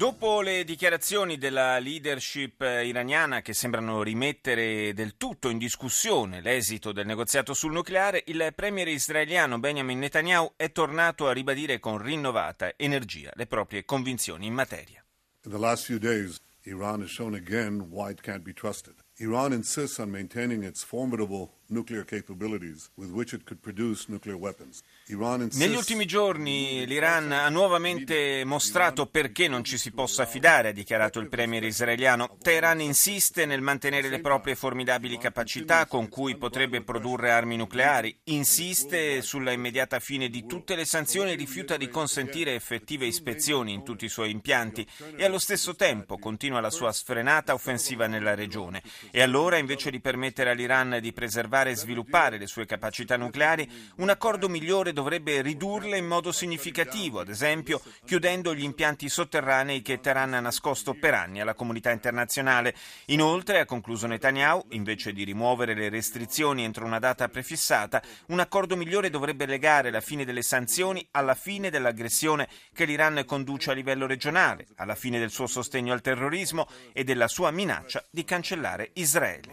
Dopo le dichiarazioni della leadership iraniana che sembrano rimettere del tutto in discussione l'esito del negoziato sul nucleare, il premier israeliano Benjamin Netanyahu è tornato a ribadire con rinnovata energia le proprie convinzioni in materia. In the last few days, Iran has shown again why it can't be trusted. Iran insists on maintaining its formidable nuclear capabilities with which it could produce nuclear weapons. Negli ultimi giorni l'Iran ha nuovamente mostrato perché non ci si possa fidare, ha dichiarato il premier israeliano. Teheran insiste nel mantenere le proprie formidabili capacità con cui potrebbe produrre armi nucleari, insiste sulla immediata fine di tutte le sanzioni e rifiuta di consentire effettive ispezioni in tutti i suoi impianti e allo stesso tempo continua la sua sfrenata offensiva nella regione. E allora, invece di permettere all'Iran di preservare e sviluppare le sue capacità nucleari, un accordo migliore dovrebbe ridurle in modo significativo, ad esempio chiudendo gli impianti sotterranei che Teheran ha nascosto per anni alla comunità internazionale. Inoltre, ha concluso Netanyahu, invece di rimuovere le restrizioni entro una data prefissata, un accordo migliore dovrebbe legare la fine delle sanzioni alla fine dell'aggressione che l'Iran conduce a livello regionale, alla fine del suo sostegno al terrorismo e della sua minaccia di cancellare Israele.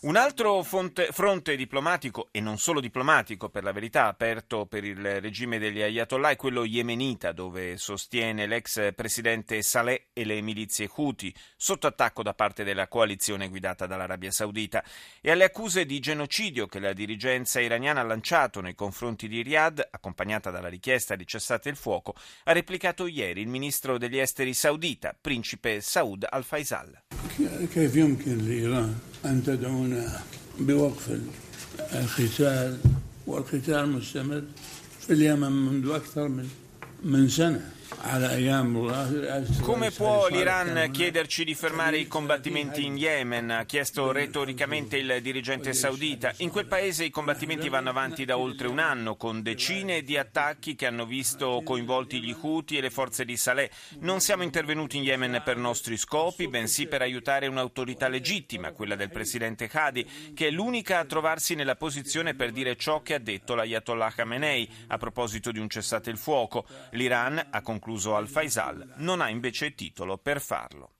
Un altro fonte, fronte diplomatico, e non solo diplomatico per la verità, aperto per il regime degli Ayatollah è quello yemenita, dove sostiene l'ex presidente Saleh e le milizie Houthi, sotto attacco da parte della coalizione guidata dall'Arabia Saudita, e alle accuse di genocidio che la dirigenza iraniana ha lanciato nei confronti di Riyadh, accompagnata dalla richiesta di cessate il fuoco, ha replicato ieri il ministro degli esteri saudita, principe Saud al-Faisal. أن تدعونا بوقف القتال والقتال مستمر في اليمن منذ أكثر من من سنة. Come può l'Iran chiederci di fermare i combattimenti in Yemen? Ha chiesto retoricamente il dirigente saudita. In quel paese i combattimenti vanno avanti da oltre un anno, con decine di attacchi che hanno visto coinvolti gli Houthi e le forze di Saleh. Non siamo intervenuti in Yemen per nostri scopi, bensì per aiutare un'autorità legittima, quella del presidente Hadi, che è l'unica a trovarsi nella posizione per dire ciò che ha detto l'Ayatollah Khamenei a proposito di un cessate il fuoco. L'Iran ha concluso al-Faisal, non ha invece titolo per farlo.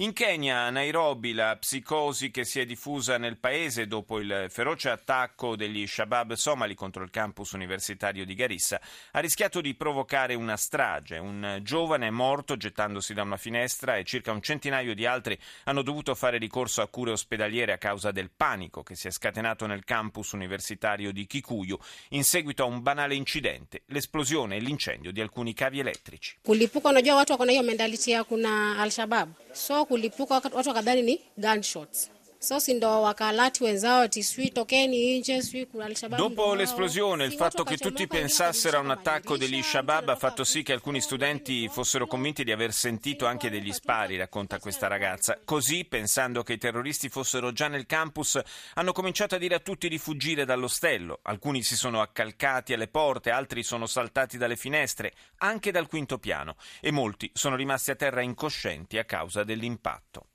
In Kenya, a Nairobi, la psicosi che si è diffusa nel paese dopo il feroce attacco degli Shabab somali contro il campus universitario di Garissa ha rischiato di provocare una strage. Un giovane è morto gettandosi da una finestra e circa un centinaio di altri hanno dovuto fare ricorso a cure ospedaliere a causa del panico che si è scatenato nel campus universitario di Kikuyu in seguito a un banale incidente, l'esplosione e l'incendio di alcuni cavi elettrici. Kulipuka, unajua watu wako na hiyo mentality kuna Al-Shabaab. So kulipuka watu wakadhani ni gunshots. So si ndo wakalati wenzao ati swi tokeni nje swi kuna Al-Shabaab. Dopo l'esplosione, il fatto che tutti pensassero a un attacco degli Shabab ha fatto sì che alcuni studenti fossero convinti di aver sentito anche degli spari, racconta questa ragazza. Così, pensando che i terroristi fossero già nel campus, hanno cominciato a dire a tutti di fuggire dall'ostello. Alcuni si sono accalcati alle porte, altri sono saltati dalle finestre, anche dal quinto piano, e molti sono rimasti a terra incoscienti a causa dell'impatto.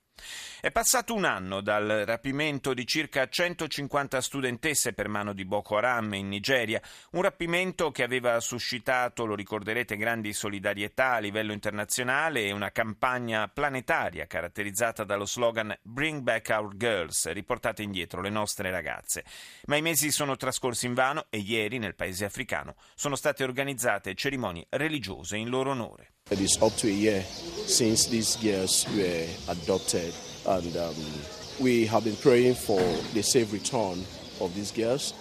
È passato un anno dal rapimento di circa 150 studentesse per mano di Boko Haram in Nigeria, un rapimento che aveva suscitato, lo ricorderete, grandi solidarietà a livello internazionale e una campagna planetaria caratterizzata dallo slogan Bring Back Our Girls, riportate indietro le nostre ragazze. Ma i mesi sono trascorsi invano e ieri nel paese africano sono state organizzate cerimonie religiose in loro onore. It is up to a year since these girls were and um, we have been praying for the safe return of these girls.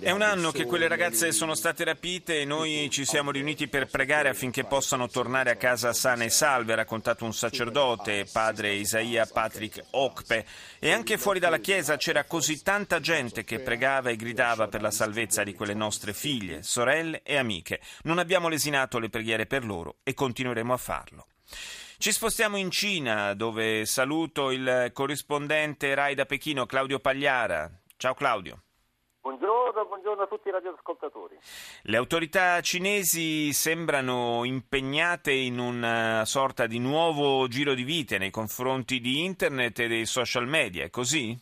È un anno che quelle ragazze sono state rapite e noi ci siamo riuniti per pregare affinché possano tornare a casa sane e salve, ha raccontato un sacerdote, padre Isaia Patrick Okpe. E anche fuori dalla chiesa c'era così tanta gente che pregava e gridava per la salvezza di quelle nostre figlie, sorelle e amiche. Non abbiamo lesinato le preghiere per loro e continueremo a farlo. Ci spostiamo in Cina, dove saluto il corrispondente Rai da Pechino, Claudio Pagliara. Ciao Claudio. Buongiorno, buongiorno, a tutti i radioascoltatori. Le autorità cinesi sembrano impegnate in una sorta di nuovo giro di vite nei confronti di internet e dei social media, è così?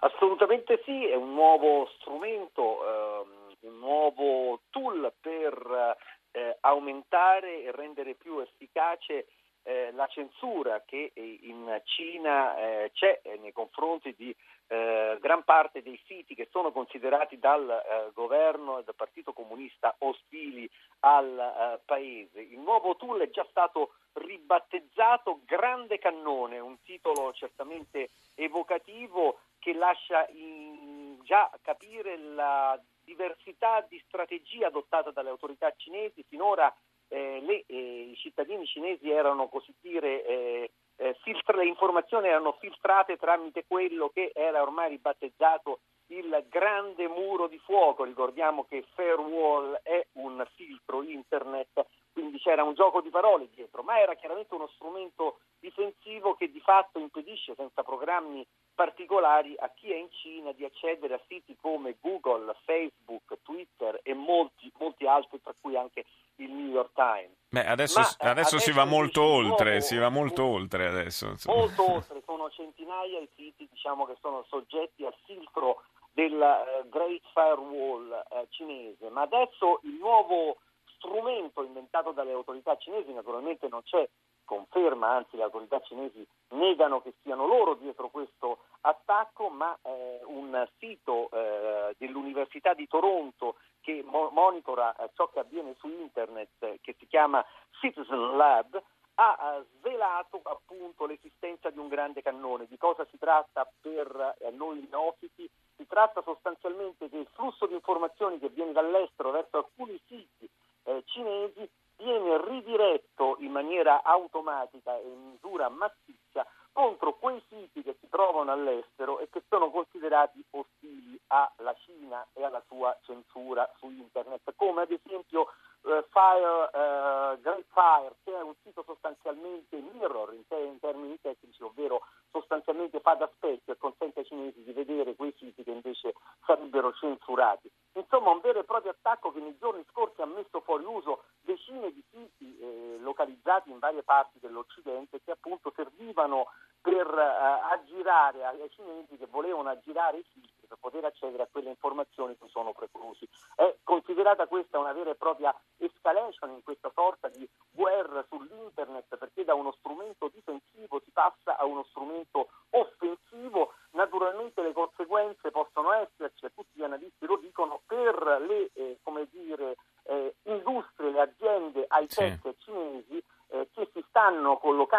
Assolutamente sì, è un nuovo strumento, ehm, un nuovo tool per eh, aumentare e rendere più efficace eh, la censura che in Cina eh, c'è nei confronti di eh, gran parte dei siti che sono considerati dal eh, governo e dal Partito Comunista ostili al eh, paese. Il nuovo tool è già stato ribattezzato Grande Cannone, un titolo certamente evocativo che lascia in, già capire la diversità di strategia adottata dalle autorità cinesi. Finora eh, le, eh, i cittadini cinesi erano così dire eh, eh, filtra- le informazioni erano filtrate tramite quello che era ormai ribattezzato il grande muro di fuoco. Ricordiamo che Fairwall è un filtro internet, quindi c'era un gioco di parole dietro, ma era chiaramente uno strumento difensivo che di fatto impedisce senza programmi particolari a chi è in Cina di accedere a siti come Google, Facebook, Twitter e molti, molti altri, tra cui anche il New York Times. Beh, adesso, adesso, adesso, si va molto oltre, nuovo, si va molto un, oltre adesso. Molto oltre, sono centinaia i siti diciamo, che sono soggetti al filtro del uh, Great Firewall uh, cinese, ma adesso il nuovo strumento inventato dalle autorità cinesi, naturalmente non c'è conferma, anzi le autorità cinesi negano che siano loro dietro questo attacco, ma eh, un sito eh, dell'Università di Toronto che mo- monitora eh, ciò che avviene su internet, eh, che si chiama Citizen Lab, ha eh, svelato appunto l'esistenza di un grande cannone. Di cosa si tratta per eh, noi neofiti? Si tratta sostanzialmente il flusso di informazioni che viene dall'estero verso alcuni siti eh, cinesi viene ridiretto in maniera automatica e in misura massiccia contro quei siti che si trovano all'estero e che sono considerati ostili alla Cina e alla sua censura su internet, come ad esempio eh, Fire, eh, Great Fire, che è un sito sostanzialmente mirror in, te- in termini tecnici, ovvero sostanzialmente fa da specchio e consente ai cinesi di vedere quei siti che invece sarebbero censurati. Insomma, un vero e proprio attacco che nei giorni scorsi ha messo fuori uso decine di siti eh, localizzati in varie parti dell'Occidente che appunto servivano per eh, aggirare ai cinesi che volevano aggirare i siti per poter accedere a quelle informazioni che sono preclusi. È considerata questa una vera e propria escalation in questa sorta di guerra sull'internet perché da uno strumento difensivo si passa a uno strumento offensivo. Naturalmente le conseguenze possono esserci, e tutti gli analisti lo dicono, per le eh, dire, eh, industrie, le aziende high-tech sì. cinesi eh, che si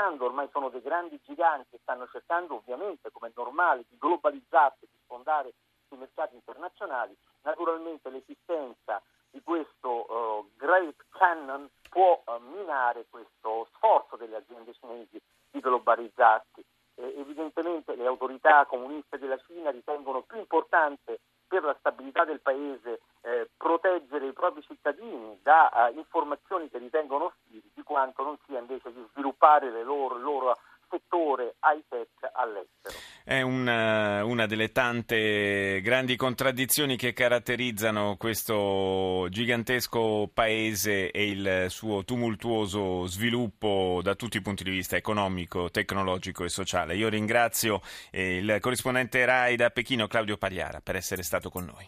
collocando, ormai sono dei grandi giganti, stanno cercando ovviamente, come è normale, di globalizzarsi, di sfondare sui mercati internazionali. Naturalmente l'esistenza di questo uh, Great Cannon può uh, minare questo sforzo delle aziende cinesi di globalizzarsi. Eh, evidentemente le autorità comuniste della Cina ritengono più importante per la stabilità del paese eh, proteggere i propri cittadini da uh, informazioni che ritengono ostili di quanto non sia invece di le loro, il loro settore high-tech all'estero. È una, una, delle tante grandi contraddizioni che caratterizzano questo gigantesco paese e il suo tumultuoso sviluppo da tutti i punti di vista economico, tecnologico e sociale. Io ringrazio eh, il corrispondente RAI da Pechino Claudio Pagliara per essere stato con noi.